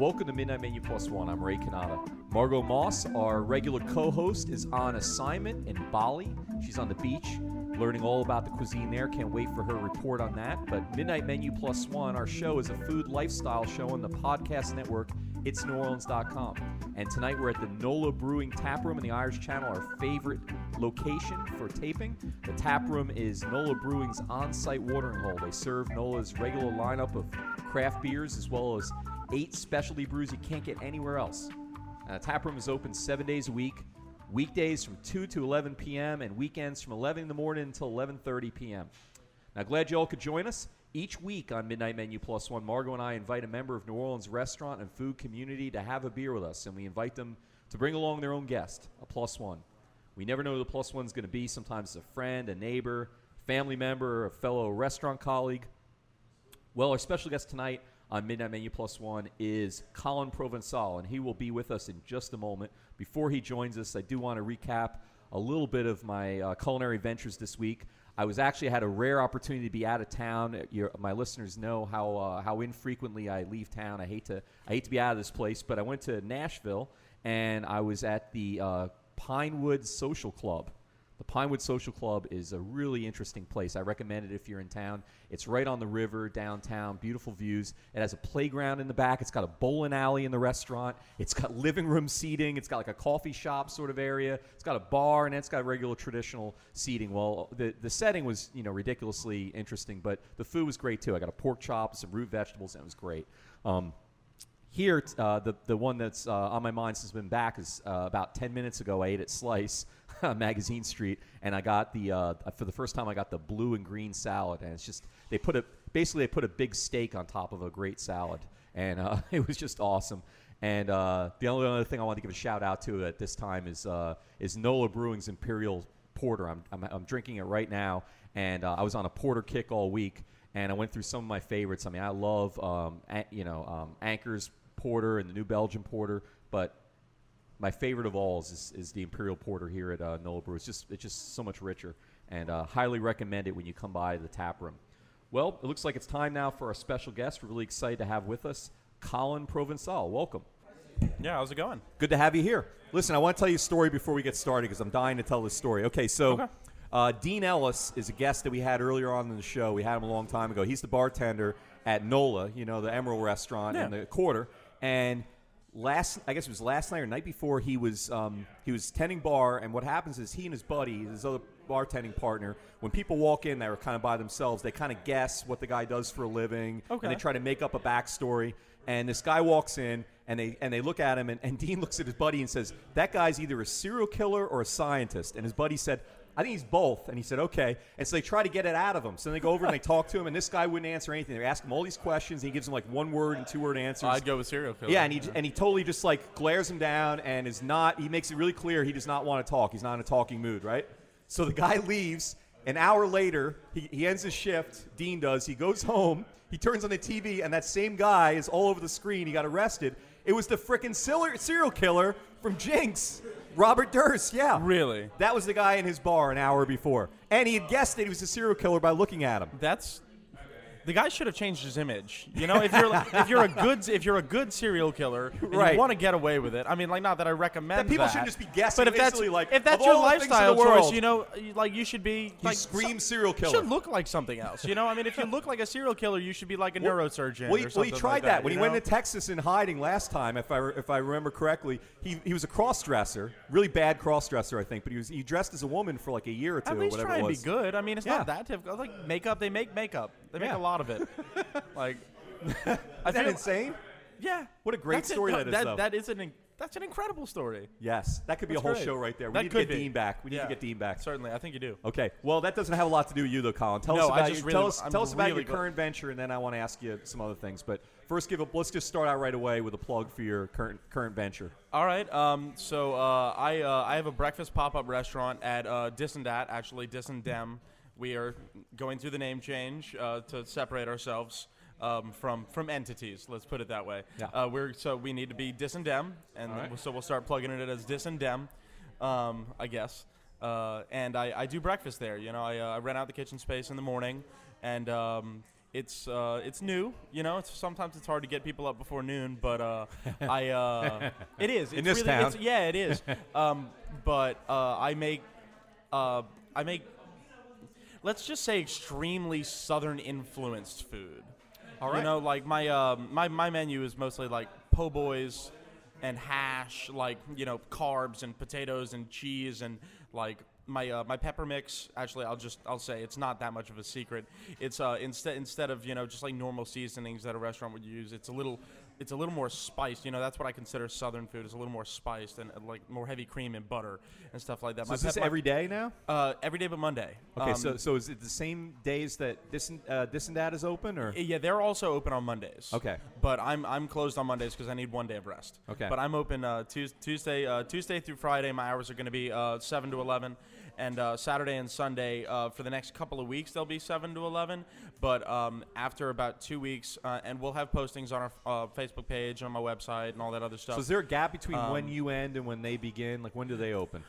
Welcome to Midnight Menu Plus One. I'm Ray Cannata. Margot Moss, our regular co host, is on assignment in Bali. She's on the beach learning all about the cuisine there. Can't wait for her report on that. But Midnight Menu Plus One, our show, is a food lifestyle show on the podcast network it's neworleans.com. And tonight we're at the NOLA Brewing Tap Room in the Irish Channel, our favorite location for taping. The tap room is NOLA Brewing's on site watering hole. They serve NOLA's regular lineup of craft beers as well as eight specialty brews you can't get anywhere else. Uh, tap room is open seven days a week, weekdays from 2 to 11 p.m., and weekends from 11 in the morning until 11.30 p.m. Now, glad you all could join us. Each week on Midnight Menu Plus One, Margot and I invite a member of New Orleans restaurant and food community to have a beer with us, and we invite them to bring along their own guest, a plus one. We never know who the plus one's going to be. Sometimes it's a friend, a neighbor, family member, a fellow restaurant colleague. Well, our special guest tonight on Midnight Menu Plus One is Colin Provensal, and he will be with us in just a moment. Before he joins us, I do want to recap a little bit of my uh, culinary ventures this week. I was actually had a rare opportunity to be out of town. Your, my listeners know how uh, how infrequently I leave town. I hate to I hate to be out of this place, but I went to Nashville and I was at the uh, Pinewood Social Club the Pinewood Social Club is a really interesting place. I recommend it if you're in town. It's right on the river downtown, beautiful views. It has a playground in the back. It's got a bowling alley in the restaurant. It's got living room seating. It's got like a coffee shop sort of area. It's got a bar and it's got regular traditional seating. Well, the the setting was you know ridiculously interesting, but the food was great too. I got a pork chop, some root vegetables, and it was great. Um, here, uh, the, the one that's uh, on my mind since I've been back is uh, about 10 minutes ago. I ate at Slice, Magazine Street, and I got the, uh, for the first time, I got the blue and green salad. And it's just, they put a, basically, they put a big steak on top of a great salad. And uh, it was just awesome. And uh, the only other thing I want to give a shout out to at this time is, is NOLA Brewing's Imperial Porter. I'm, I'm, I'm drinking it right now. And I was on a porter kick all week and I went through some of my favorites. I mean, I love um, a- you know um, Anchor's porter and the New Belgian porter, but my favorite of all is, is the Imperial Porter here at uh, NOLA Brew. It's just it's just so much richer, and uh, highly recommend it when you come by the tap room. Well, it looks like it's time now for our special guest. We're really excited to have with us Colin Provensal. Welcome. Yeah, how's it going? Good to have you here. Listen, I want to tell you a story before we get started because I'm dying to tell this story. Okay, so Okay. Uh, Dean Ellis is a guest that we had earlier on in the show. We had him a long time ago. He's the bartender at NOLA, you know, the Emerald Restaurant in the quarter. And last, I guess it was last night or night before, he was um, he was tending bar. And what happens is he and his buddy, his other bartending partner, when people walk in, they're kind of by themselves. They kind of guess what the guy does for a living, Okay. and they try to make up a backstory. And this guy walks in, and they and they look at him, and, and Dean looks at his buddy and says, "That guy's either a serial killer or a scientist." And his buddy said, "I think he's both." And he said, "Okay." And so they try to get it out of him. So then they go over and they talk to him, and this guy wouldn't answer anything. They ask him all these questions, and he gives them like one word and two word answers. I'd go with serial killer. Yeah, and he and he totally just like glares him down and is not. He makes it really clear he does not want to talk. He's not in a talking mood, right? So the guy leaves. An hour later, he, he ends his shift. Dean does. He goes home. He turns on the TV, and that same guy is all over the screen. He got arrested. It was the frickin' serial serial killer from Jinx, Robert Durst. Yeah, Really? That was the guy in his bar an hour before, and he had guessed that he was a serial killer by looking at him. That's the guy should have changed his image. You know, if you're if you're a good if you're a good serial killer and Right. you want to get away with it. I mean, like not that I recommend That people that, shouldn't just be guessing But if that's like, if that's your all the things in the lifestyle world- choice, you know, like you should be like screams some- serial killer. You should look like something else. You know, I mean, if you look like a serial killer, you should be like a neurosurgeon. Well, he, well, he tried like that, when you he went know? to Texas in hiding last time. If I if I remember correctly, he he was a cross dresser, really bad cross dresser, I think. But he was he dressed as a woman for like a year or two At or least whatever try it and be good. I mean, it's Yeah. not that difficult. Like makeup, they make makeup. They make Yeah. a lot of it. like, I Isn't that insane? Yeah. What a great story that is, though. that is an in- that's an incredible story. Yes, that could be That's a whole great. show right there. We That need could to get be. Dean back. We need Yeah. to get Dean back. Certainly, I think you do. Okay. Well, that doesn't have a lot to do with you, though, Colin. Tell No, us I about just your, really- tell us I'm tell us about really your current venture, and then I want to ask you some other things. But first, give a let's just start out right away with a plug for your current current venture. All right. Um, so uh, I uh, I have a breakfast pop up restaurant at uh, Dis and Dat, actually Dis and Dem. We are going through the name change uh, to separate ourselves um, from from entities. Let's put it that way. Yeah. Uh, we're so we need to be Dis and Dem, and so we'll start plugging it as Dis and Dem, um, I guess. Uh, and I, I do breakfast there. You know, I, uh, I rent out the kitchen space in the morning, and um, it's uh, it's new. You know, it's sometimes it's hard to get people up before noon, but uh, I uh, it is. It's In this really, town. It's, yeah, it is. um, but uh, I make uh, I make let's just say extremely southern influenced food. All right. You know, like my um, my my menu is mostly like po' boys and hash, like you know, carbs and potatoes and cheese and like my uh, my pepper mix. Actually, I'll just I'll say it's not that much of a secret. It's uh instead instead of you know just like normal seasonings that a restaurant would use, it's a little it's a little more spiced. You know, that's what I consider southern food. Is a little more spiced and uh, like more heavy cream and butter and stuff like that. So is this every day now? uh, every day but Monday. Okay, Um, so so is it the same days that this and, uh, this and that is open, or Yeah, they're also open on Mondays. Okay. But I'm I'm closed on Mondays because I need one day of rest. Okay. But I'm open uh, Tuesday uh, Tuesday through Friday. My hours are going to be uh, seven to eleven, and uh, Saturday and Sunday uh, for the next couple of weeks they'll be seven to eleven. But um, after about two weeks, uh, and we'll have postings on our uh, Facebook page on my website and all that other stuff. so is there a gap between when Um, you end and when they begin? Like when do they open?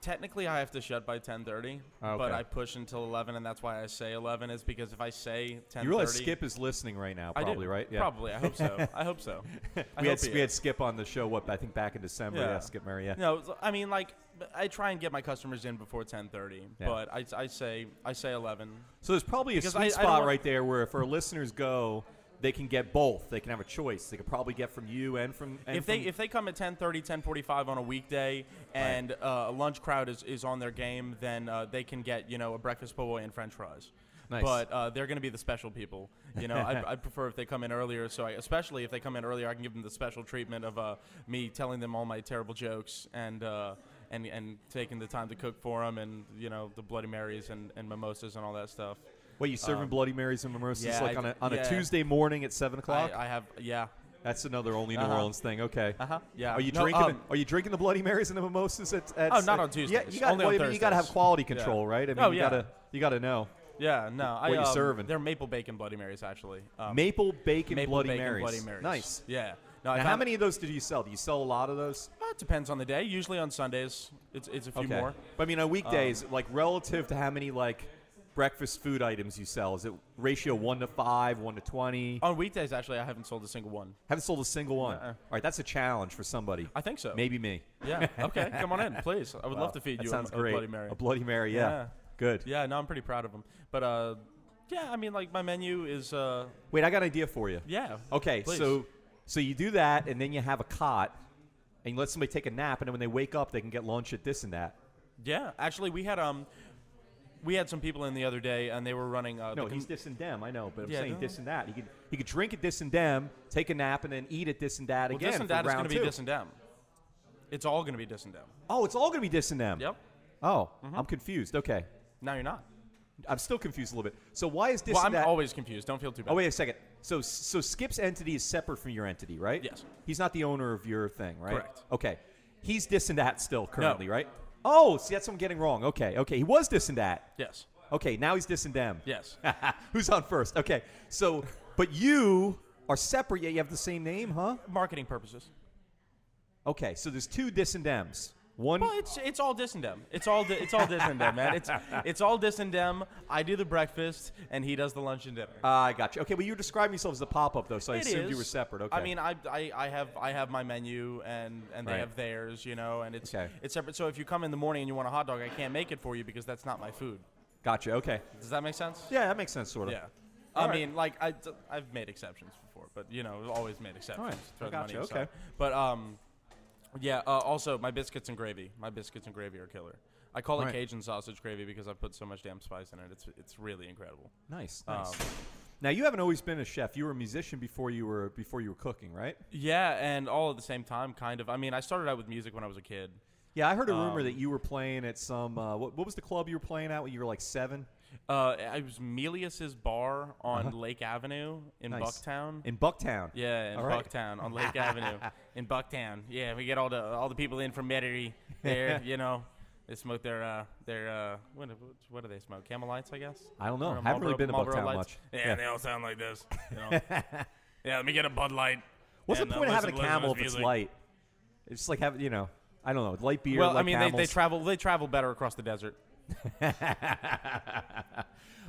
Technically, I have to shut by ten thirty, Oh, but okay. I push until eleven, and that's why I say eleven is because if I say ten You realize Skip is listening right now, probably, right? Yeah. Probably. I hope so. I hope so. I we had hope he we had. Skip on the show. What I think back in December. Yeah, Yeah. Skip Murray. Yeah. No, I mean like I try and get my customers in before 10:30, Yeah. but I, I say I say 11. So there's probably a Because sweet I- I spot want- right there where if our listeners go, they can get both. They can have a choice. They could probably get from you and from. And if they from- if they come at 10:30, 10:45 on a weekday and uh, a lunch crowd is, is on their game, then uh, they can get you know a breakfast po' boy and French fries. Nice. But uh, they're going to be the special people. You know, I, I prefer if they come in earlier. So I, especially if they come in earlier, I can give them the special treatment of uh, me telling them all my terrible jokes and. Uh, and, and taking the time to cook for them, and you know the Bloody Marys and, and mimosas and all that stuff. Wait, you serving um, Bloody Marys and mimosas yeah, like I on a on a. Tuesday morning at seven o'clock? I, I have, yeah, That's another only New Uh-huh. Orleans thing. Okay. uh huh, yeah. Are you No, drinking? um, are you drinking the Bloody Marys and the mimosas at? at Oh, not on Yeah, Tuesdays. you got. Only on I mean, you got to have quality Yeah. control, right? I mean, Oh, you yeah. gotta you gotta know. Yeah, no. I, What you um, serving? They're maple bacon Bloody Marys, actually. Um, Maple bacon maple Bloody bacon Marys. Bloody Marys. Nice. Yeah. No, Now, how many of those did you sell? Do you sell a lot of those? Uh, it depends on the day. Usually on Sundays, it's it's a few okay. more. But I mean, on weekdays, like relative to how many like breakfast food items you sell, is it ratio one to five, one to twenty? On weekdays, actually, I haven't sold a single one. Haven't sold a single one. Uh-uh. All right, that's a challenge for somebody. I think so. Maybe me. Yeah. Okay. Come on in, please. I would Wow, love to feed that you sounds a, a great. Bloody Mary. A Bloody Mary, yeah. Yeah. Good. yeah. No, I'm pretty proud of them. But uh, yeah. I mean, like my menu is uh, Wait, I got an idea for you. yeah. Okay, Please. so so you do that, and then you have a cot, and you let somebody take a nap, and then when they wake up, they can get lunch at this and that. Yeah. Actually, we had um, we had some people in the other day, and they were running. Uh, No, com- he's this and dem. I know, but I'm Yeah, saying no. this and that. He could he could drink at this and dem, take a nap, and then eat at this and that well, again Dis and for Dat is round going to be two. Dis and Dem. It's all going to be Dis and Dem. oh, it's all going to be this and dem. Yep. Oh, Mm-hmm. I'm confused. Okay, Now you're not. I'm still confused a little bit. So why is this well, I'm that? always confused. Don't feel too bad. Oh wait a second. So so Skip's entity is separate from your entity, right? Yes. He's not the owner of your thing, right? Correct. Okay. He's this and that still currently, right? Oh, see that's what I'm getting wrong. Okay, okay. He was this and that. Yes. Okay, now he's this and them. Yes. Who's on first? Okay. So but you are separate yet you have the same name, huh? Marketing purposes. Okay, so there's two dis and dems. One Well, it's it's all dis and dem. It's all di- it's all dis and dem, man. It's it's all dis and dem. I do the breakfast, and he does the lunch and dinner. Ah, I got you. Okay, well you were describing yourself as a pop-up though, so I It assumed you is. were separate. Okay. I mean, I, I, I have I have my menu and, and they Right. have theirs, you know, and it's Okay. it's separate. So if you come in the morning and you want a hot dog, I can't make it for you because that's not my food. gotcha. Okay. Does that make sense? Yeah, that makes sense sort of. Yeah. All I right. mean, like I, I've made exceptions before, but you know, always made exceptions. right. Throw I the money gotcha, aside. okay. But um, yeah. Uh, also, my biscuits and gravy. My biscuits and gravy are killer. I call it Right. Cajun sausage gravy because I put so much damn spice in it. It's it's really incredible. Nice. Nice. Um, now you haven't always been a chef. You were a musician before you were before you were cooking, right? Yeah, and all at the same time, kind of. I mean, I started out with music when I was a kid. Yeah, I heard a rumor Um, that you were playing at some. Uh, what, what was the club you were playing at when you were like seven? Uh, I was Melius's bar on Lake Avenue in Uh-huh. Nice. Bucktown. In Bucktown. yeah, in All right. Bucktown on Lake Avenue in Bucktown. Yeah, we get all the all the people in from Metairie there. you know, they smoke their uh, their uh, what, what do they smoke? Camel lights, I guess. I don't know. Or Haven't really been to Marlboro Bucktown much. Yeah, Yeah. they all sound like this. You know? yeah, let me get a Bud Light. What's and, the uh, point of having a camel if it's music. light? It's just like having you know, I don't know, light beer. Well, light I mean, they, they camels. travel they travel better across the desert.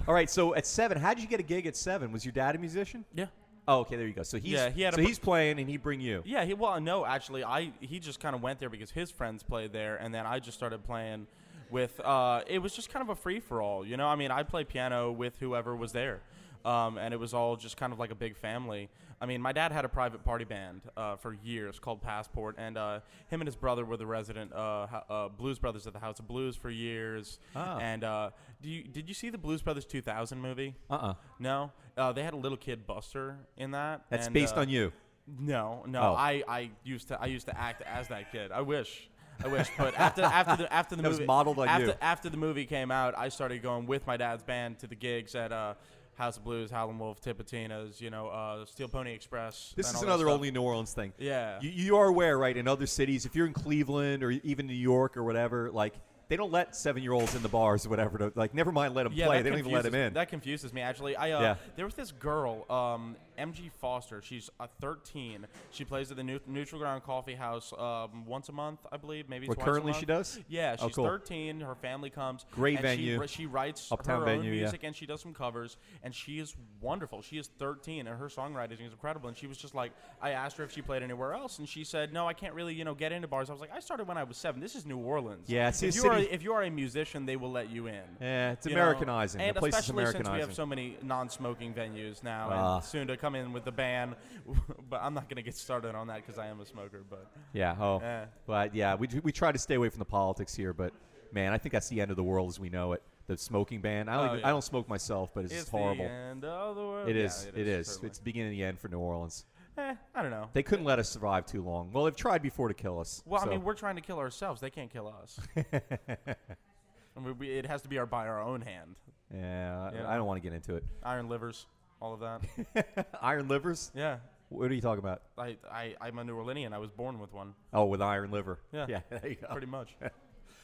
All right. So at seven, how did you get a gig at seven? Was your dad a musician? Yeah. Oh, okay. There you go. So he's Yeah, he had a so he's playing and he bring you. Yeah, he well no, actually I he just kind of went there because his friends played there and then I just started playing with uh it was just kind of a free for all, you know? I mean, I'd play piano with whoever was there. Um, and it was all just kind of like a big family. I mean, my dad had a private party band uh, for years called Passport, and uh, him and his brother were the resident uh, uh, Blues Brothers at the House of Blues for years. Oh. And uh, do you, did you see the Blues Brothers 2000 movie? Uh. uh No, uh, they had a little kid Buster in that. That's and, based uh, on you. no, no. Oh. I, I used to I used to act as that kid. I wish. I wish, but after after the after the That was movie modeled on after, you. after the movie came out, I started going with my dad's band to the gigs at uh, House of Blues, Howlin' Wolf, Tipitina's, you know, uh, Steel Pony Express. This is another only New Orleans thing. Yeah. You, you are aware, right? In other cities, if you're in Cleveland or even New York or whatever, like they don't let seven-year-olds in the bars or whatever. To, like, never mind, let them yeah, play. They don't even let them in. That confuses me actually. I uh, Yeah. there was this girl, um, MG Foster. She's uh, 13. She plays at the Neut- Neutral Ground Coffee House um, once a month, I believe, maybe What currently a month. she does? Yeah, Oh, she's cool. 13. Her family comes. Great and venue. She, she writes Uptown her venue, own yeah. music and she does some covers. And she is wonderful. She is 13 and her songwriting is incredible. And she was just like, I asked her if she played anywhere else, and she said, No, I can't really, you know, get into bars. I was like, I started when I was seven. This is New Orleans. Yeah, it's a if you are if you are a musician, they will let you in. Yeah, it's You know, Americanizing. and the place is especially since we have so many non-smoking venues now, Ah. and soon to come in with the ban. but I'm not going to get started on that because I am a smoker. But yeah. Oh. Eh. But yeah, we we try to stay away from the politics here, but man, I think that's the end of the world as we know it. The smoking ban. I don't. Oh, even, yeah. I don't smoke myself, but it's, it's just horrible. the end of the world. It Yeah, is. it is. certainly. It's the beginning and the end for New Orleans. Eh, I don't know. They couldn't let us survive too long. Well, they've tried before to kill us. Well, so- I mean, we're trying to kill ourselves. They can't kill us. I mean, we, it has to be our by our own hand. yeah, Yeah. I don't want to get into it. Iron livers, all of that. iron livers? yeah. What are you talking about? I, I, I'm a New Orleanian. I was born with one, Oh, with iron liver. Yeah. Yeah. There you go. pretty much.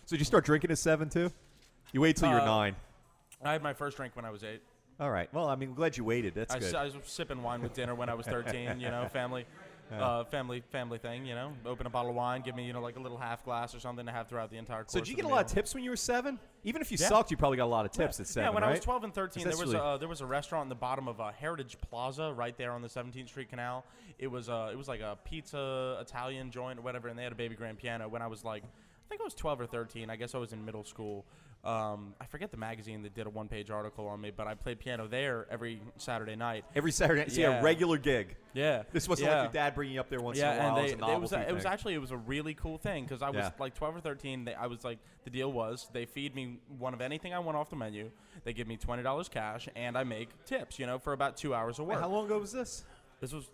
So did you start drinking at seven too? You wait till you're Uh, nine. I had my first drink when I was eight. All right. Well, I mean, I'm glad you waited. That's I, good. s- I was sipping wine with dinner when I was 13. You know, family, uh, family, family thing. You know, open a bottle of wine, give me you know like a little half glass or something to have throughout the entire course. so did you of get a the lot of meal. tips when you were seven? Even if you Yeah. sucked, you probably got a lot of tips at seven, Yeah, when? I was 12 and 13, there That's was really- a, there was a restaurant in the bottom of uh, Heritage Plaza right there on the 17th Street Canal. It was uh, it was like a pizza Italian joint or whatever, and they had a baby grand piano. When I was like, I think I was 12 or 13. I guess I was in middle school. Um, I forget the magazine that did a one-page article on me, but I played piano there every Saturday night. Every Saturday night. So yeah, Yeah. a regular gig. Yeah, This wasn't yeah. like your dad bringing you up there once yeah, in a while. and as they, a it was it was actually it was a really cool thing because I was Yeah. like 12 or 13. They, I was like the deal was they feed me one of anything I want off the menu. They give me twenty dollars cash and I make tips. You know, for about two hours of Wait, how long ago was this? This was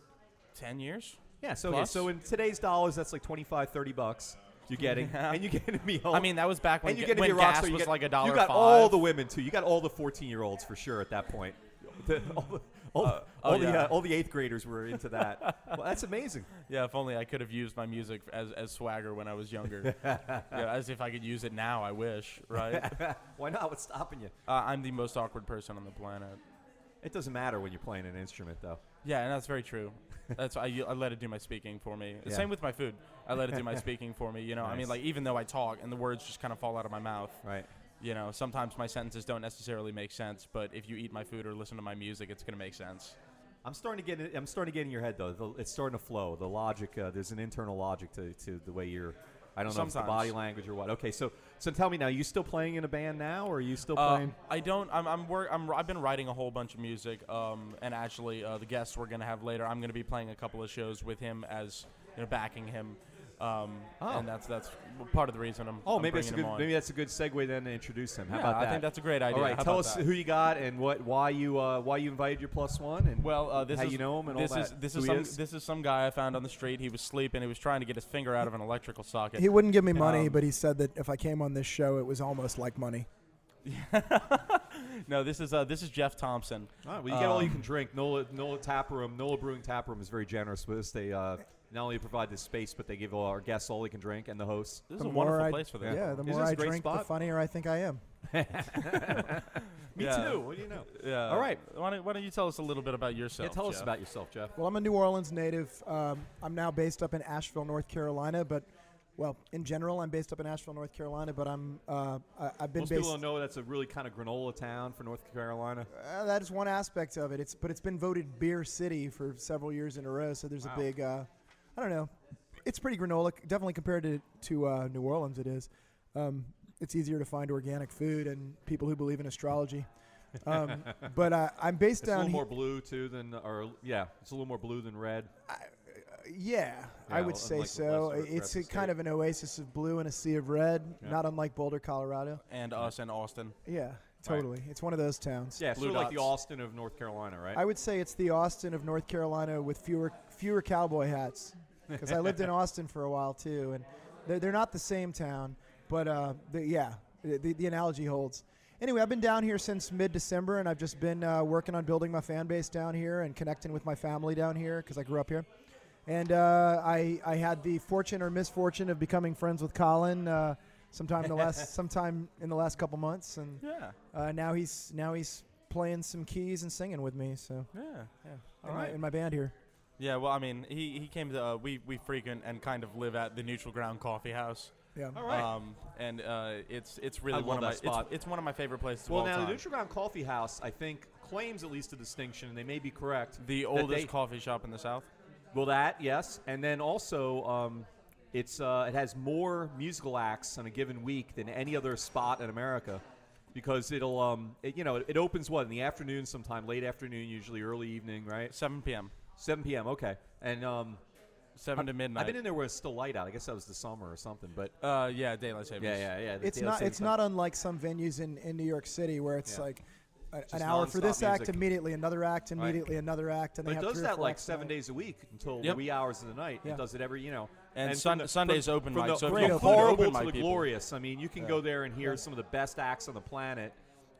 ten years. Yeah, so okay, so in today's dollars, that's like 25, 30 bucks you're getting, Yeah. and you get to be home. I mean, that was back when, and you get to when be a rock star. You was get- like a dollar You got five. all the women too. You got all the 14 year olds for sure at that point. The- all the, all, Uh, all oh, the yeah. uh, all the eighth graders were into that. well, that's amazing. yeah, if only I could have used my music as, as swagger when I was younger. yeah, as if I could use it now. I wish, right? Why not? What's stopping you? uh, I'm the most awkward person on the planet. It doesn't matter when you're playing an instrument, though. Yeah, and that's very true. That's I, I let it do my speaking for me. Yeah. Same with my food. I let it do my speaking for me. You know, I mean, like even though I talk and the words just kind of fall out of my mouth. Right. You know, sometimes my sentences don't necessarily make sense, but if you eat my food or listen to my music, it's gonna make sense. I'm starting to get. It, I'm starting to get in your head though. The, it's starting to flow. The logic. Uh, there's an internal logic to, to the way you're. I don't know if it's the body language or what. Okay, so so tell me now. You still playing in a band now, or are you still Uh, playing? I don't. I'm. I'm, work, I'm. I've been writing a whole bunch of music. Um, and actually, uh, the guests we're gonna have later, I'm gonna be playing a couple of shows with him as, you know, backing him. Um, Oh. and that's that's part of the reason I'm. Oh, I'm maybe that's a good. Maybe that's a good segue then to introduce him. How Yeah, about I think that's a great idea. All right, How tell about us that? who you got and what, why you, uh, why you invited your plus one, and Well, uh, this how is you know him and all this is that. this Who is he some is? this is some guy I found on the street. He was sleeping. He was trying to get his finger out of an electrical socket. He wouldn't give me money, Um, but he said that if I came on this show, it was almost like money. no, this is uh, this is Jeff Thompson. All right, well, you get all you Um, can drink. Nola, Nola Tap Room, Nola Brewing Tap Room is very generous with us. They uh, not only provide this space, but they give all our guests all they can drink and the hosts. This is a wonderful I- place for them. Yeah, the Isn't more I a I great drink, the funnier I think I am. Me Yeah. too. What do you know? Yeah. All right. Why don't, why don't you tell us a little bit about yourself? yeah, tell us about yourself, Jeff. Well, I'm a New Orleans native. Um, I'm now based up in Asheville, North Carolina, but Well, in general, I'm based up in Asheville, North Carolina, but I'm uh, I, I've been Most based. people don't know that's a really kind of granola town for North Carolina. Uh, that is one aspect of it. It's but it's been voted beer city for several years in a row. So there's Wow. a big. Uh, I don't know. It's pretty granola, definitely compared to to uh, New Orleans. It is. Um, it's easier to find organic food and people who believe in astrology. Um, but uh, I'm based It's a down little here. more blue too than, or yeah, it's a little more blue than red. Yeah, I would say so. It's a kind of an oasis of blue and a sea of red, Yeah. not unlike Boulder, Colorado. And us and Austin. Yeah, totally. It's one of those towns. Yeah, Blue sort of like the. Austin of North Carolina, right? I would say it's the Austin of North Carolina with fewer fewer cowboy hats. Because I lived in Austin for a while too, and they're, they're not the same town, but uh, the, yeah, the, the analogy holds. Anyway, I've been down here since mid-December, and I've just been uh, working on building my fan base down here and connecting with my family down here because I grew up here. And uh, I I had the fortune or misfortune of becoming friends with Colin uh, sometime in the last sometime in the last couple months, and Yeah. uh, now he's now he's playing some keys and singing with me. So Yeah. yeah, All in, my, in my band here. Yeah, well, I mean, he, he came to uh, we we frequent and kind of live at the Neutral Ground Coffee House. Yeah. All right. Um, and uh, it's it's really I one of my spot. It's, it's one of my favorite places. well, of all now the. Neutral Ground Coffee House, I think, claims at least a distinction, and they may be correct. the oldest they- coffee shop in the South. Well, that yes, and then also um, it's uh, it has more musical acts on a given week than any other spot in America, because it'll um, it, you know it, it opens what in the afternoon sometime, late afternoon, usually early evening, right? 7 p.m. 7 p.m. Okay, and um, 7 to midnight. I've been in there where it's still light out. I guess that was the summer or something, but uh, yeah, daylight savings. yeah, yeah, yeah. the It's daylight not. savings It's time. not unlike some venues in, in New York City where it's Yeah. like a, an hour for this nonstop act, music. immediately another act, Right. immediately another act, and But they it have does three or that four like acts a seven night. days a week until Yep. wee hours of the night. Yeah. It does it every, you know. And from Sun- the- Sunday's from, open from mic, the so if you from include horrible open to mic the people- glorious. I mean, you can go there and hear some of the best acts on the planet,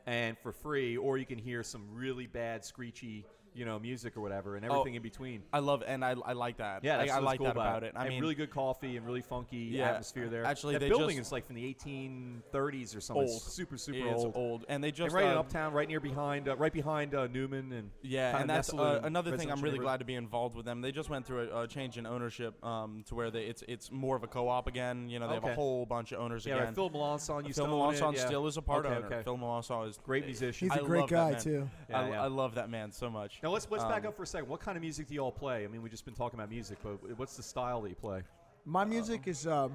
and for free, or you can hear some really bad, screechy, you know, music or whatever, and Oh, everything in between. I love and I, I like that. Yeah, I, that's I what's like cool that about it. I and mean, really good coffee and really funky Yeah, atmosphere there. actually, that building just- is like from the 1830s or something. It's Old. super, super it's old. old. and they And just right in uh, uptown, right near behind, uh, right behind uh, Newman, and Yeah, and that's nestled uh, another thing. I'm really neighborhood. glad to be involved with them. They just went through a, a change in ownership um, to where they, it's it's more of a co-op again. You know, they have a whole bunch of owners yeah, again. right, Phil Melanson used Phil to own it, Melanson yeah. still is a part Okay, owner. okay. Phil Melanson is Great musician. He's a great guy too. Yeah, I, yeah. I love that man so much. Now let's let's back Um, up for a second. What kind of music do you all play? I mean, we've just been talking about music, but what's the style that you play? My music is um,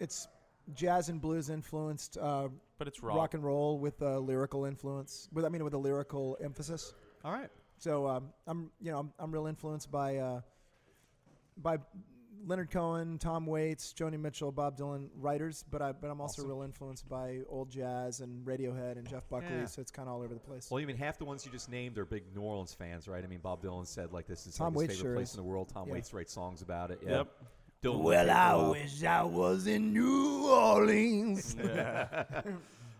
it's jazz and blues influenced, uh, But it's rock. rock and roll with a lyrical influence. With I mean, with a lyrical emphasis. All right. So um, I'm you know I'm, I'm real influenced by uh, by Leonard Cohen, Tom Waits, Joni Mitchell, Bob Dylan writers, but I but I'm also Awesome. real influenced by old jazz and Radiohead and Jeff Buckley. Yeah. So it's kind of all over the place. Well, you mean half the ones you just named are big New Orleans fans, right? I mean, Bob Dylan said like this is Tom like, his Waits favorite sure place is. in the world. Tom Yeah. Waits writes songs about it. Yeah. Yep. Dylan well, I there for a while. wish I was in New Orleans.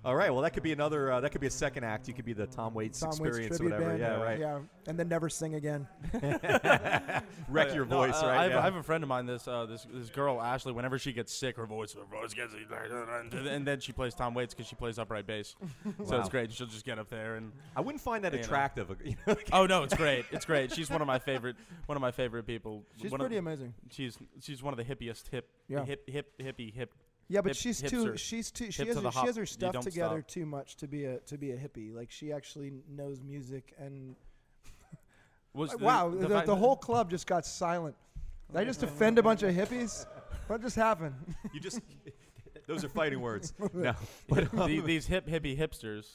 All right. Well, that could be another. Uh, that could be a second act. You could be the Tom Waits Tom Waits experience or tribute whatever. band. Yeah. Right. Yeah, and then never sing again. Wreck your No, voice. uh, right. I have, yeah. I have a friend of mine. This uh, this this girl Ashley. Whenever she gets sick, her voice her voice gets and then she plays Tom Waits because she plays upright bass. So Wow. it's great. She'll just get up there and I wouldn't find that attractive. you know, oh no, it's great. It's great. She's one of my favorite one of my favorite people. She's one pretty Of, amazing. she's she's one of the hippiest hip Yeah. hip hip hippie hip. Yeah, but Hip- she's hipster. too. She's too. She has her, the she has her stuff together stop. too much to be a to be a hippie. Like she actually knows music and Was uh, the- wow, the the, fact the whole club just got silent. Did I just offend a bunch of hippies? What just happened? you just. Those are fighting words. No. But the- um, these hip hippie hipsters.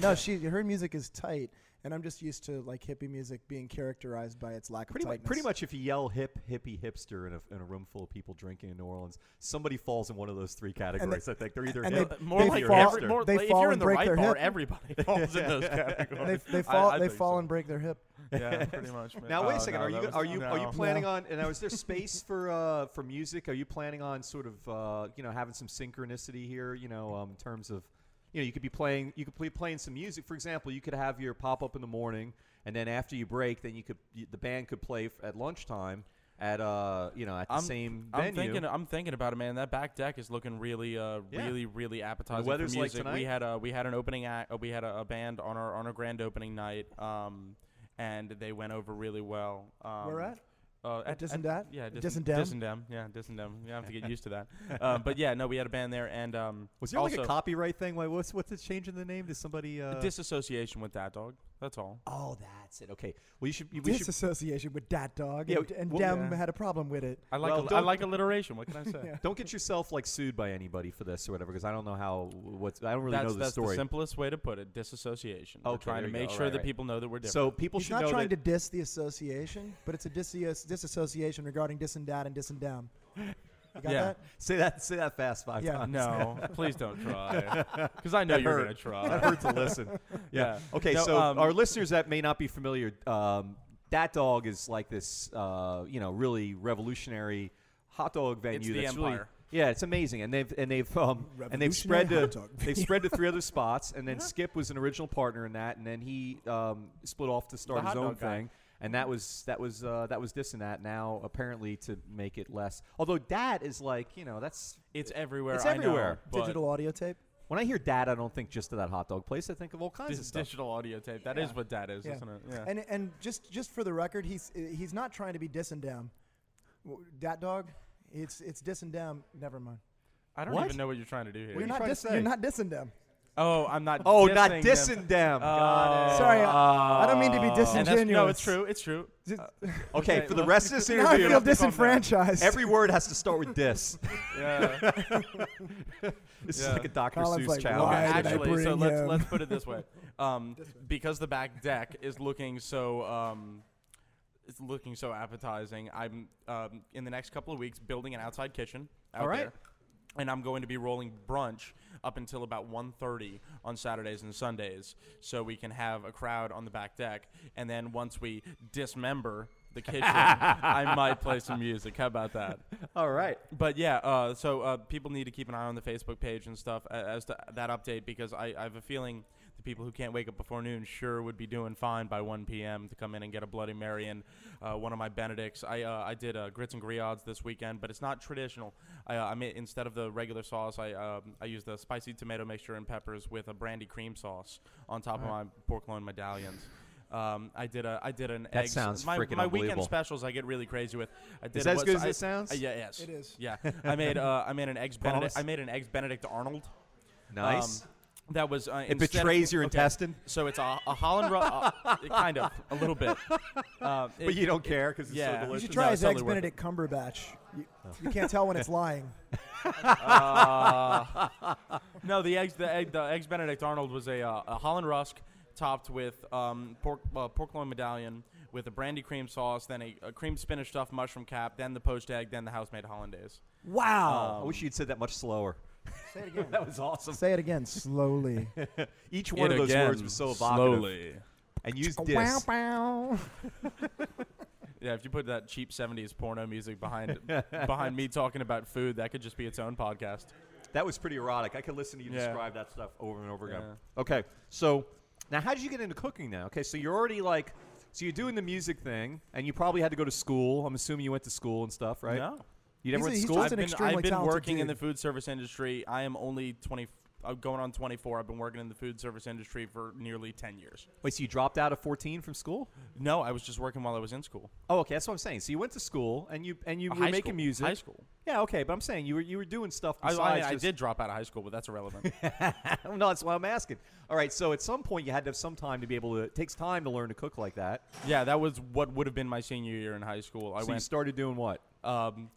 no, she her music is tight, and I'm just used to like hippie music being characterized by its lack Pretty of much, pretty much, if you yell "hip, hippie, hipster" in a, in a room full of people drinking in New Orleans, somebody falls in one of those three categories. I think they're either and hip, they- more they like hippie, or fall- every, hipster. more, they like, if fall you're in and the break right their bar, hip. everybody falls in those categories. they I- fall I they fall so. and break their hip. Yeah, pretty much. man. Now wait Oh, a second. no, are you was- are you are you planning No. on? And now is there space for uh, for music? Are you planning on sort of uh, you know having some synchronicity here? You know, um, in terms of you know you could be playing you could be playing some music. For example, you could have your pop up in the morning, and then after you break, then you could the band could play at lunchtime at uh you know at the I'm- same I'm thinking. I'm thinking about it, man. That back deck is looking really, uh, Yeah. really, really appetizing The weather's for like tonight? we had a we had an opening act. Uh, we had a, a band on our on our grand opening night, um, and they went over really well. Um, Where at? Uh, at, Dis at- and Dat? Yeah, Dis Dis and Dem? Dis and Dem. Yeah, Dis and Dem. You have to get used to that. um, but yeah, no, we had a band there, and um, Was there also like a copyright thing? Like, what's what's the change in the name? Did somebody? Uh, disassociation with Dat Dog. That's all. oh, that's it. Okay. Well, you should. you- We should. Disassociation with Dat Dog, Yeah, and, and well, Dem yeah. had a problem with it. I like Well, I like alliteration. What can I say? Yeah. Don't get yourself like sued by anybody for this or whatever, because I don't know how. What's I don't really that's know the that's story. the simplest way to put it. Disassociation. We're Okay, trying to make go. sure Right, that right. people know that we're different. so people He's should not know trying that. to diss the association, but it's a dis- disassociation regarding dis and dat and dis and dem. You got Yeah. that? say that. Say that fast five Yeah. times. no, please don't try, because I know That you're hurt. gonna try. that hurt to listen. Yeah. Okay. No, so um, our listeners that may not be familiar, um, Dat Dog is like this, uh, you know, really revolutionary hot dog venue. It's the that's really empire. yeah, it's amazing, and they've and they've um, and they've spread to they've spread to three other spots, and then Skip was an original partner in that, and then he um, split off to start The his own dog guy. thing. And that was that was uh, that was this and that. Now apparently to make it less. Although dat is like you know that's It's everywhere. It's I know, everywhere. but Digital audio tape. when I hear dat, I don't think just of that hot dog place. I think of all kinds dis- of stuff. digital audio tape. That is Yeah. what that is, Yeah. isn't it? Yeah. And and just just for the record, he's he's not trying to be dis and dem. W- Dat dog, it's it's dis and dem. Never mind. I don't What? even know what you're trying to do here. are You're you not trying to dis- say? you're not dissing them. Oh, I'm not. Oh, not dissing them. dissing them. Got it. Sorry, I- I don't mean to be And that's, no, disingenuous. it's true. It's true. Just- okay, okay, for the well- rest of this now I feel have to calm down. disenfranchised. every word has to start with dis. Yeah. This is like a Dr. Colin's Seuss like, challenge. why Actually, so bring let's him? let's put it this way. Um, because the back deck is looking so um, it's looking so appetizing. I'm um, in the next couple of weeks building an outside kitchen out All right. there. And I'm going to be rolling brunch up until about 1.30 on Saturdays and Sundays so we can have a crowd on the back deck. And then once we dismember the kitchen, I might play some music. How about that? All right. But yeah, uh, so uh, people need to keep an eye on the Facebook page and stuff as to that update because I, I have a feeling the people who can't wake up before noon sure would be doing fine by 1 p.m. to come in and get a Bloody Mary and uh, one of my Benedicts. I uh, I did uh, grits and griots this weekend, but it's not traditional. I, uh, I made instead of the regular sauce, I um, I used the spicy tomato mixture and peppers with a brandy cream sauce on top of my pork loin medallions. Um, I did a I did an egg That eggs- sounds my, freaking my weekend specials I get really crazy with. I did Is that as good as I- it sounds? uh, yeah, yes. It is. Yeah, I made uh, I made an eggs Benedict. I made an eggs Benedict Arnold. Nice. Um, that was uh, it instead of- betrays your okay, intestine, So it's a, a Holland, ru- uh, kind of a little bit. Uh, but it- you don't care because it's yeah. so You You should try No, his it's eggs totally worth Benedict Cumberbatch. You, you can't tell when it's lying. Uh, no, the eggs, the egg, the eggs Benedict Arnold was a, uh, a Holland rusk topped with um, pork uh, pork loin medallion with a brandy cream sauce, then a, a cream spinach stuffed mushroom cap, then the poached egg, then the house made hollandaise. Wow. I wish you'd said that much slower. Say it again. That was awesome. Say it again slowly. Each one of those words was so evocative. And used wow, dis. wow. Yeah, if you put that cheap '70s porno music behind behind me talking about food, that could just be its own podcast. That was pretty erotic. I could listen to you Yeah. describe that stuff over and over again. Yeah. Okay, so now how did you get into cooking now? Okay, so you're already like, so you're doing the music thing, and you probably had to go to school. I'm assuming you went to school and stuff, right? No, You never He's went to he's school? I've been, I've been talented working in the food service industry. I am only 20, uh, going on 24. I've been working in the food service industry for nearly 10 years. Wait, so you dropped out of 14 from school? No, I was just working while I was in school. Oh, okay, that's what I'm saying. So you went to school and you and you Uh, were high making school. music. High school. Yeah, okay, but I'm saying you were you were doing stuff I, besides. I, mean, I just- did drop out of high school, but that's irrelevant. no, that's why I'm asking. All right, so at some point you had to have some time to be able to. It takes time to learn to cook like that. yeah, that was what would have been my senior year in high school. I so you went. started doing what? Um,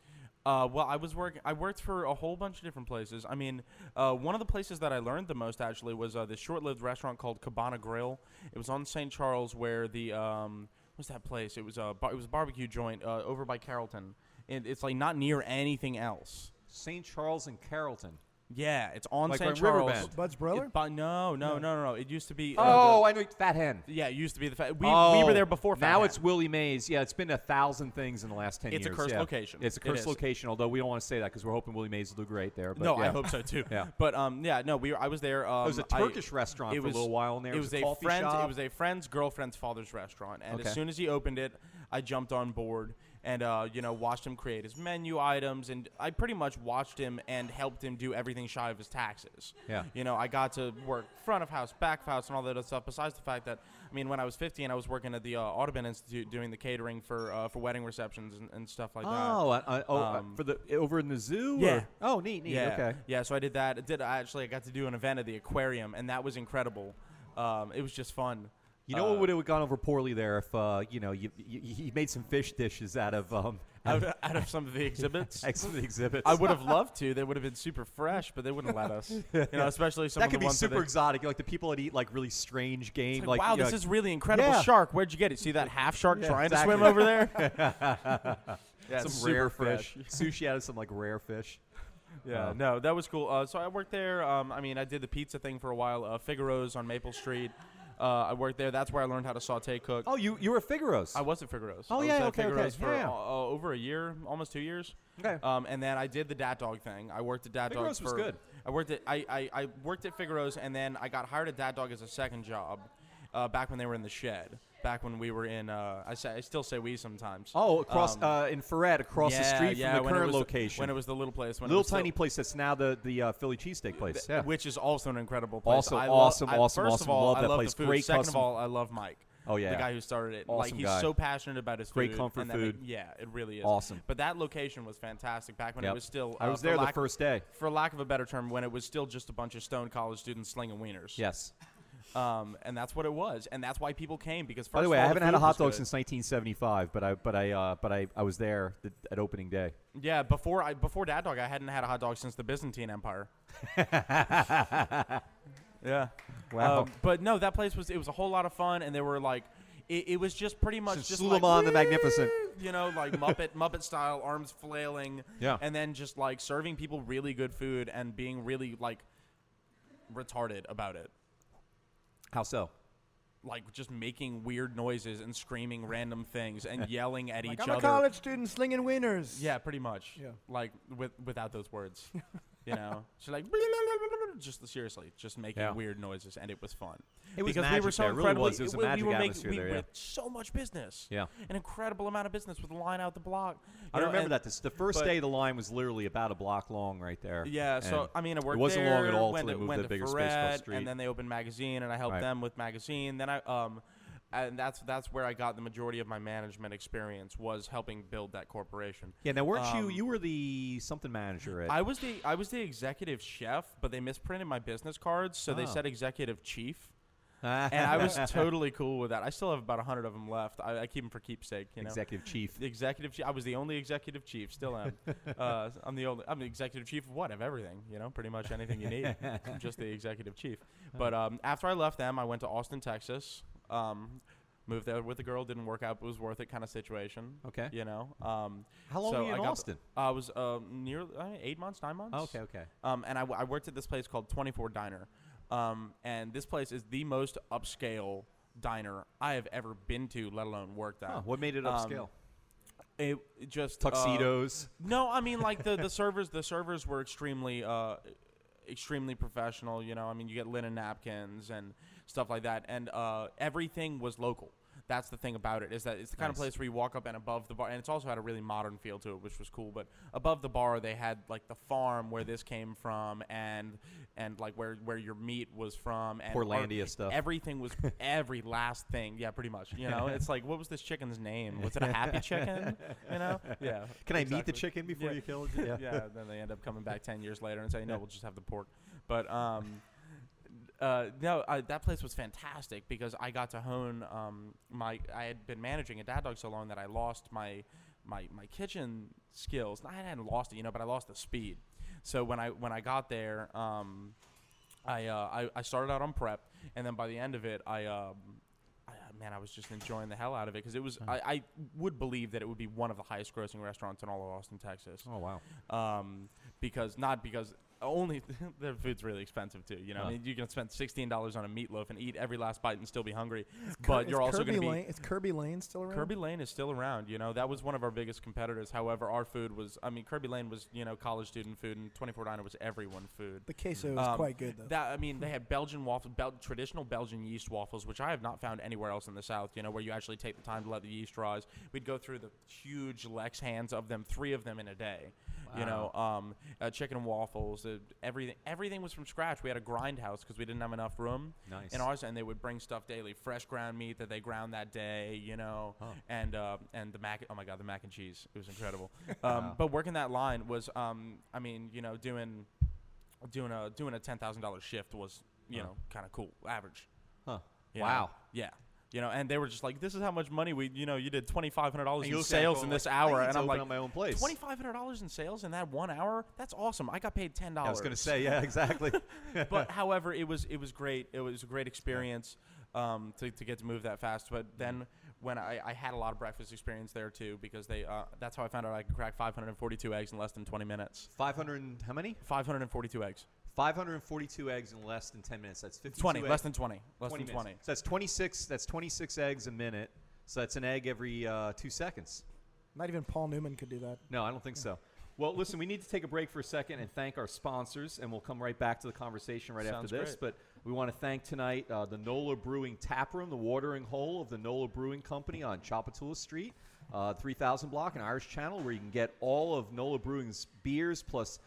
uh, well, I was working. I worked for a whole bunch of different places. I mean, uh, one of the places that I learned the most actually was uh, this short-lived restaurant called Cabana Grill. It was on St. Charles, where the um, what's that place? It was a bar- it was a barbecue joint uh, over by Carrollton. And it's like not near anything else. St. Charles and Carrollton. Yeah, it's on Like St. on Charles. Riverbend. Bud's Broiler? It- but no, no, no, no, no. It used to be. uh, Oh, the- I know Fat Hen. yeah, it used to be the. Fa- we, oh, we were there before. Fat Now Hat. it's Willie Mae's. Yeah, it's been a thousand things in the last ten It's a years. cursed yeah. location. It's a It cursed is. location. Although we don't want to say that because we're hoping Willie Mae's will do great there. But no, yeah. I hope so too. Yeah. But um, yeah, no, we were, I was there. Um, it was a I- Turkish restaurant it for a little while in there. It was a, a coffee friend. shop. It was a friend's girlfriend's father's restaurant, and Okay. as soon as he opened it, I jumped on board. And uh, you know watched him create his menu items, and I pretty much watched him and helped him do everything shy of his taxes. Yeah. You know, I got to work front of house, back of house, and all that other stuff. Besides the fact that, I mean, when I was 15, I was working at the uh, Audubon Institute doing the catering for uh, for wedding receptions and, and stuff like that. Oh, uh, uh, oh uh, Um, for the over in the zoo. yeah. or- Oh, neat, neat. Yeah. Okay. Yeah. So I did that. I did actually? I got to do an event at the aquarium, and that was incredible. Um, it was just fun. You know Uh, what would have gone over poorly there if uh, you know you, you you made some fish dishes out of um out, of- out of some of the exhibits. some of the exhibits. I would have loved to. They would have been super fresh, but they wouldn't let us. You know, especially some that of could the be ones that super exotic. Like the people that eat like really strange game. Like, like, wow, you know, this is really incredible Yeah. shark. Where'd you get it? See that half shark Yeah, trying exactly. to swim over there? yeah, some rare fish. Sushi out of some like rare fish. Yeah, Um, no, that was cool. Uh, so I worked there. Um, I mean, I did the pizza thing for a while. Uh, Figaro's on Maple Street. Uh, I worked there. That's where I learned how to saute cook. Oh, you you were Figaro's. I was at Figaro's. Oh, I was yeah, at okay, okay. For Yeah. uh, over a year, almost two years. okay. Um, and then I did the Dat Dog thing. I worked at Dat Dog. Figaro's was for- good. I worked at I, I, I worked at Figaro's, and then I got hired at Dat Dog as a second job. Uh, back when they were in the shed. Back when we were in. Uh, I say I still say we sometimes. Oh, across Um, uh, in Freret, across the street yeah, from the current was- location. When it was the little place. When it little was still- tiny place that's now the the uh, Philly cheesesteak place. Yeah. which is also an incredible place. Also I awesome, I- awesome, First awesome. of all, Love I that love place. the food. Great Second custom- of all, I love Mike. oh yeah. the guy who started it. like he's guy. so passionate about his Great food. comfort and food. make- yeah, it really is Awesome. But that location was fantastic back when Yep. it was still. I uh, was there the lack- first day. For lack of a better term, when it was still just a bunch of Stone College students slinging wieners. Yes. Um, and that's what it was, and that's why people came because. First By the way, all, I haven't had a hot dog since 1975, but I but I uh, but I, I was there th- at opening day. Yeah, before I before Dat Dog, I hadn't had a hot dog since the Byzantine Empire. yeah. Wow. Um, but no, that place was it was a whole lot of fun, and they were like, it, it was just pretty much Since just Suleiman like, the Magnificent. you know, like Muppet Muppet style, arms flailing, Yeah. and then just like serving people really good food and being really like retarded about it. How so? Like just making weird noises and screaming random things and yelling at Like, each I'm other. a college student slinging wieners. Yeah, pretty much. Yeah. Like with without those words. you know. She's like just seriously, just making Yeah. weird noises and it was fun. It was because we were so there. It really was. It was a we, magic we were atmosphere making, there, yeah. so much business. Yeah. An incredible amount of business with the line out the block. I know, remember that. This, the first day, the line was literally about a block long right there. Yeah, so I mean, it worked wasn't there, long at all went till they moved to a bigger space the Freret, street. and then they opened magazine, and I helped Right. them with magazine. Then I um, and that's that's where I got the majority of my management experience was helping build that corporation. yeah. Now, weren't you? um, You were the something manager at. I was the I was the executive chef, but they misprinted my business cards, so they Oh. said executive chief, and I was totally cool with that. I still have about hundred of them left. I, I keep them for keepsake, you know. executive chief. The executive chief. I was the only executive chief. Still am. uh, I'm the only. I'm the executive chief of what? Of everything. You know, pretty much anything you need. I'm just the executive chief. But um, after I left them, I went to Austin, Texas. Um, moved there with a girl. Didn't work out, but was worth it. Kind of situation. Okay. You know. Um, How long so were you I in got- Austin? I was uh, near uh, eight months, nine months. Oh, okay. Okay. Um, and I, I worked at this place called 24 Diner. Um, and this place is the most upscale diner I have ever been to, let alone worked at. Huh, what made it Um, upscale? It, it just uh, Tuxedos. no, I mean like the, the servers. The servers were extremely, uh, extremely professional. You know, I mean you get linen napkins and stuff like that, and uh, everything was local. That's the thing about it is that it's the kind of place where you walk up and above the bar, and it's also had a really modern feel to it, which was cool. But above the bar, they had like the farm where this came from, and and like where where your meat was from, and Portlandia stuff. Everything was every last thing. Yeah, pretty much. You know, it's like what was this chicken's name? Was it a happy chicken? You know? Yeah. Can I meet the chicken before Yeah. you kill it? yeah. Then they end up coming back ten years later and say, "No, we'll just have the pork." But um, uh, no, that place was fantastic because I got to hone um, my. I had been managing a Dat Dog so long that I lost my my my kitchen skills. I hadn't lost it, you know, but I lost the speed. So when I when I got there, um, I, uh, I I started out on prep, and then by the end of it, I. Um, I, man, I was just enjoying the hell out of it because it was. I, I would believe that it would be one of the highest grossing restaurants in all of Austin, Texas Oh wow. um, because not because only their food's really expensive too. You know, I mean, you can spend sixteen dollars on a meatloaf and eat every last bite and still be hungry. But is you're also Kerbey going to be Lane, is Kerbey Lane still around? Kerbey Lane is still around. You know, that was one of our biggest competitors. However, our food was, I mean, Kerbey Lane was, you know, college student food, and 24 Diner was everyone food. The queso is Um, quite good though. That I mean, they had Belgian waffles, Bel- traditional Belgian yeast waffles, which I have not found anywhere else in the South. You know, where you actually take the time to let the yeast rise. We'd go through the huge Lex hands of them, three of them in a day. You know, um, uh, chicken and waffles, uh, everything. Everything was from scratch. We had a grind house because we didn't have enough room Nice. in ours, and they would bring stuff daily, fresh ground meat that they ground that day. You know, Oh. and uh, and the mac. Oh my god, the mac and cheese. It was incredible. um, Wow. But working that line was, um, I mean, you know, doing doing a doing a ten thousand dollar shift was you Huh. know kind of cool average. Huh. you know? Wow. Yeah. You know, and they were just like, "This is how much money we, you know, you did twenty five hundred dollars in look at it sales in this like, hour," and I'm like, my own place. twenty five hundred dollars in sales in that one hour? That's awesome. I got paid ten dollars. I was going to say, yeah, exactly. but however, it was it was great. It was a great experience um, to, to get to move that fast. But then when I, I had a lot of breakfast experience there too, because they uh, that's how I found out I could crack 542 eggs in less than 20 minutes. 500 how many? 542 eggs. 542 eggs in less than 10 minutes. That's 52 20, eggs. less than 20, less 20 than minutes. 20. So that's 26. That's 26 eggs a minute. So that's an egg every uh, two seconds. Not even Paul Newman could do that. No, I don't think so. Well, listen, we need to take a break for a second and thank our sponsors, and we'll come right back to the conversation right Sounds after this. great. But we want to thank tonight uh, the Nola Brewing Tap Room, the watering hole of the Nola Brewing Company on Tchoupitoulas Street, uh, 3000 block, an Irish Channel, where you can get all of Nola Brewing's beers plus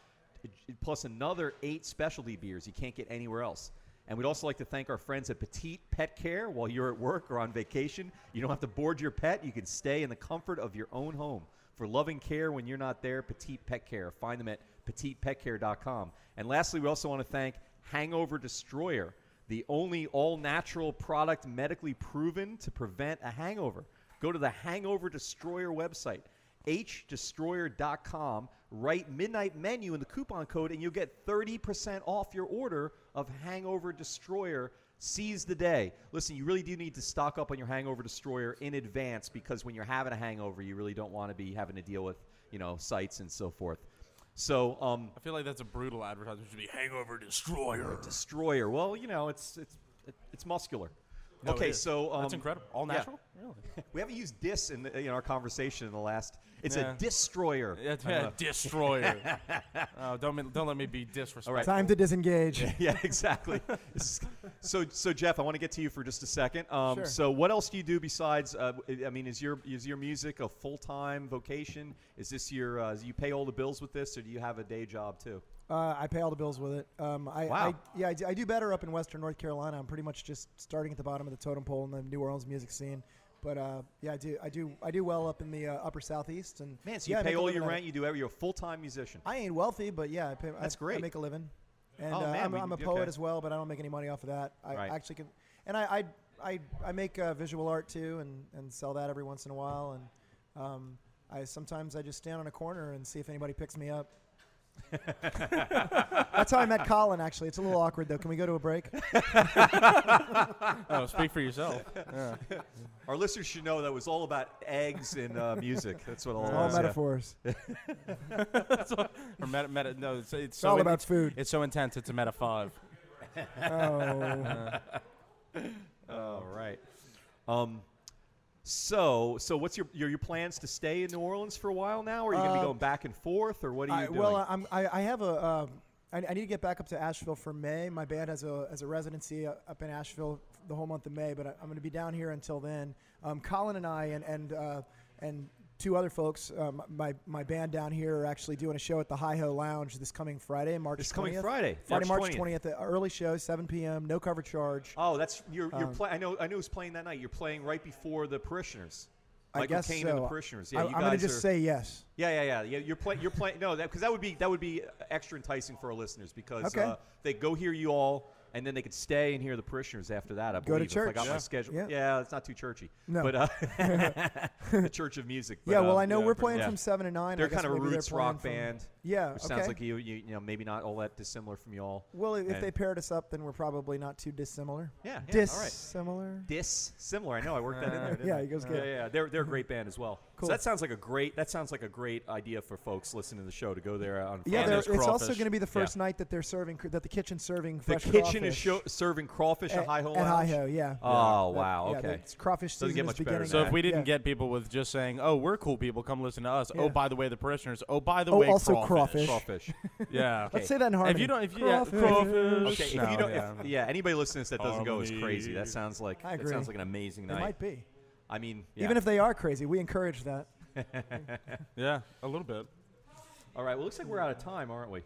plus another eight specialty beers you can't get anywhere else. And we'd also like to thank our friends at Petite Pet Care. While you're at work or on vacation, you don't have to board your pet. You can stay in the comfort of your own home. For loving care when you're not there, Petite Pet Care. Find them at petitepetcare.com. And lastly, we also want to thank Hangover Destroyer, the only all natural product medically proven to prevent a hangover. Go to the Hangover Destroyer website hdestroyer.com. Write midnight menu in the coupon code, and you'll get 30% off your order of Hangover Destroyer. Seize the day. Listen, you really do need to stock up on your Hangover Destroyer in advance because when you're having a hangover, you really don't want to be having to deal with, you know, sites and so forth. So, um, I feel like that's a brutal advertisement. It should be Hangover Destroyer. Destroyer. Well, you know, it's it's it's muscular. No, okay, so um, that's incredible. All yeah. natural? Really? We haven't used dis in, the, in our conversation in the last. It's Yeah. a destroyer. Yeah, yeah. Destroyer. oh, don't don't let me be disrespectful. Time to disengage. yeah, exactly. So, so Jeff, I want to get to you for just a second. Um, Sure. So, what else do you do besides? Uh, I mean, is your is your music a full time vocation? Is this your? Uh, do you pay all the bills with this, or do you have a day job too? Uh, I pay all the bills with it. Um, I, Wow. I, yeah, I do, I do better up in Western North Carolina. I'm pretty much just starting at the bottom of the totem pole in the New Orleans music scene. But uh, yeah, I do, I do, I do well up in the uh, upper southeast. And Man, so you I pay all your rent. You do every. You're a full time musician. I ain't wealthy, but yeah, I pay, That's I, great. I make a living. And Oh, uh, man, I'm, we- I'm a okay. poet as well, but I don't make any money off of that. I Right. actually can, and I, I, I, I make uh, visual art too, and, and sell that every once in a while. And um, I sometimes I just stand on a corner and see if anybody picks me up. That's how I met Colin. Actually, it's a little awkward though. Can we go to a break? Oh, speak for yourself. Yeah. Our listeners should know that was all about eggs and uh, music. That's what all It's all was. yeah. metaphors. Or meta, meta, no, it's, it's It's so all in- about food. It's so intense. It's a meta five. Oh. All right. Um, so, so what's your, your your plans to stay in New Orleans for a while now? Or are you going to be Uh, going back and forth, or what are you I, doing? well, I'm, I, I have a. Um, I, I need to get back up to Asheville for May. My band has a has a residency uh, up in Asheville the whole month of May, but I, I'm going to be down here until then. Um, Colin and I and and uh, and two other folks, um, my my band down here are actually doing a show at the Hi Ho Lounge this coming Friday, March. This coming 20th. Friday, Friday, March March 20th. the early show, 7 p.m. No cover charge. oh, that's you're you're um, play, I know I know who's playing that night. You're playing right before the Parishioners. I Michael guess Caine so. and the Parishioners. Yeah, I, you am going to just are- say yes. Yeah, yeah, yeah. yeah you're playing. You're playing. No, because that, would be that would be extra enticing for our listeners because Okay. uh, they go hear you all and then they could stay and hear the parishioners after that. I Go to believe, if church. I got my Yeah. schedule. Yeah. it's not too churchy. No. but uh, the Church of Music. But, yeah, well, uh, I know yeah, we're playing yeah. from seven to nine. They're kind of a roots rock band. Yeah, Which okay. sounds like you, you, you know, maybe not all that dissimilar from y'all. Well, if And- they paired us up, then we're probably not too dissimilar. Yeah, yeah, all right. Dissimilar. Dissimilar. I know. I worked that in there. didn't Yeah, he goes yeah, good. Yeah, They're they're a great band as well. Cool. So that sounds like a great that sounds like a great idea for folks listening to the show to go there on. Yeah, And they're- there's it's also going to be the first night that they're serving that the kitchen serving The fresh kitchen is show, serving crawfish at at, Hi Ho at Lounge. Hi Ho. Yeah. Oh That- wow. yeah, okay. the crawfish Doesn't season get much better beginning. So if we didn't Yeah. get people with just saying, "Oh, we're cool people, come listen to us." Yeah. Oh, by the way, the parishioners. Oh, by the Oh, way, also crawfish. crawfish. crawfish. Yeah. Let's say that in harmony. If you don't, if you, yeah, Crawfish. crawfish. Okay, if No, you don't, yeah. if, yeah, anybody listening to this that doesn't go is crazy. That sounds like I that sounds like an amazing They It might be. I mean, yeah. Even if they are crazy, we encourage that. yeah, a little bit. All right. Well, looks like we're out of time, aren't we?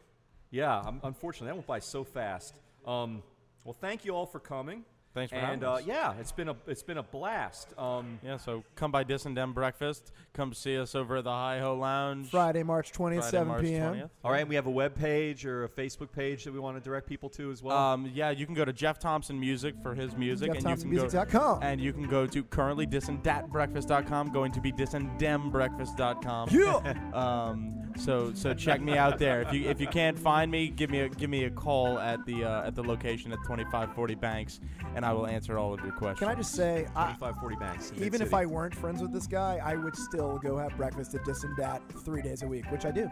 Yeah. Um, unfortunately, that went by so fast. Um, well, thank you all for coming. Thanks for and having uh, us. yeah, it's been a it's been a blast. Um, Yeah, so come by Dis and Dem Breakfast. Come see us over at the Hi Ho Lounge. Friday, March 20th, Friday, 7 March p.m. 20th. all right, and we have a web page or a Facebook page that we want to direct people to as well. Um, yeah, you can go to Jeff Thompson Music for his music, and you can go JeffThompsonMusic.com. and you can go to currently disandatbreakfast.com, going to be disandembreakfast.com. Yeah. Um, so so check me out there. If you if you can't find me, give me a give me a call at the uh, at the location at 2540 Banks, and I will answer all of your questions. Can I just say, I, 2540 banks. even if I weren't friends with this guy, I would still go have breakfast at Dis and Dat three days a week, which I do.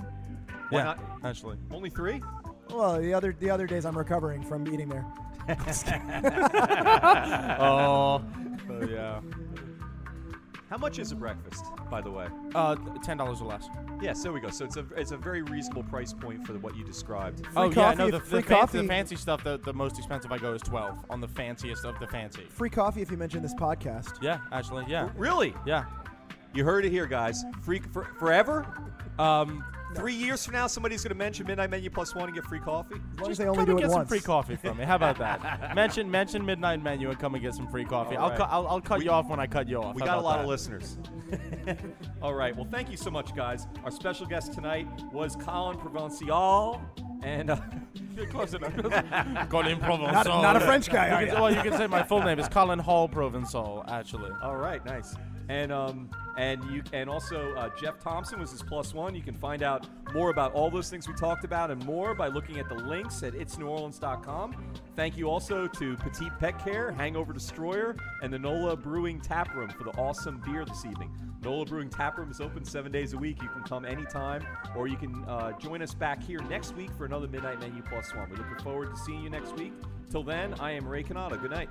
Why Yeah, not? actually. only three. Well, the other the other days I'm recovering from eating there. oh, oh yeah. How much is a breakfast, by the way? Uh, ten dollars or less. Yes, there we go. So it's a it's a very reasonable price point for the, what you described. oh yeah, coffee no, the, free the, fancy, coffee. the fancy stuff. The, the most expensive I go is twelve on the fanciest of the fancy. Free coffee if you mention this podcast. Yeah, actually, yeah, Really? yeah. You heard it here, guys. Free for, forever. Um, Three years from now, somebody's going to mention Midnight Menu Plus One and get free coffee. As long as just they only come do and it get once. some free coffee from me. How about that? mention mention midnight menu and come and get some free coffee. All I'll, right. cu- I'll I'll cut We- you off when I cut you off. We How got a lot that? of listeners. All right. Well, thank you so much, guys. Our special guest tonight was Colin Provencial, and uh, Close enough. Colin Provensal. Not, not a French guy, You can- well, you can say my full name is Colin Hall Provensal, actually. all right, nice. And um, and you and also uh, Jeff Thompson was his plus one. You can find out more about all those things we talked about and more by looking at the links at itsneworleans.com. Thank you also to Petite Pet Care, Hangover Destroyer, and the NOLA Brewing Tap Room for the awesome beer this evening. NOLA Brewing Tap Room is open seven days a week. You can come anytime, or you can uh, join us back here next week for another Midnight Menu Plus One. We're looking forward to seeing you next week. Till then, I am Ray Cannata. Good night.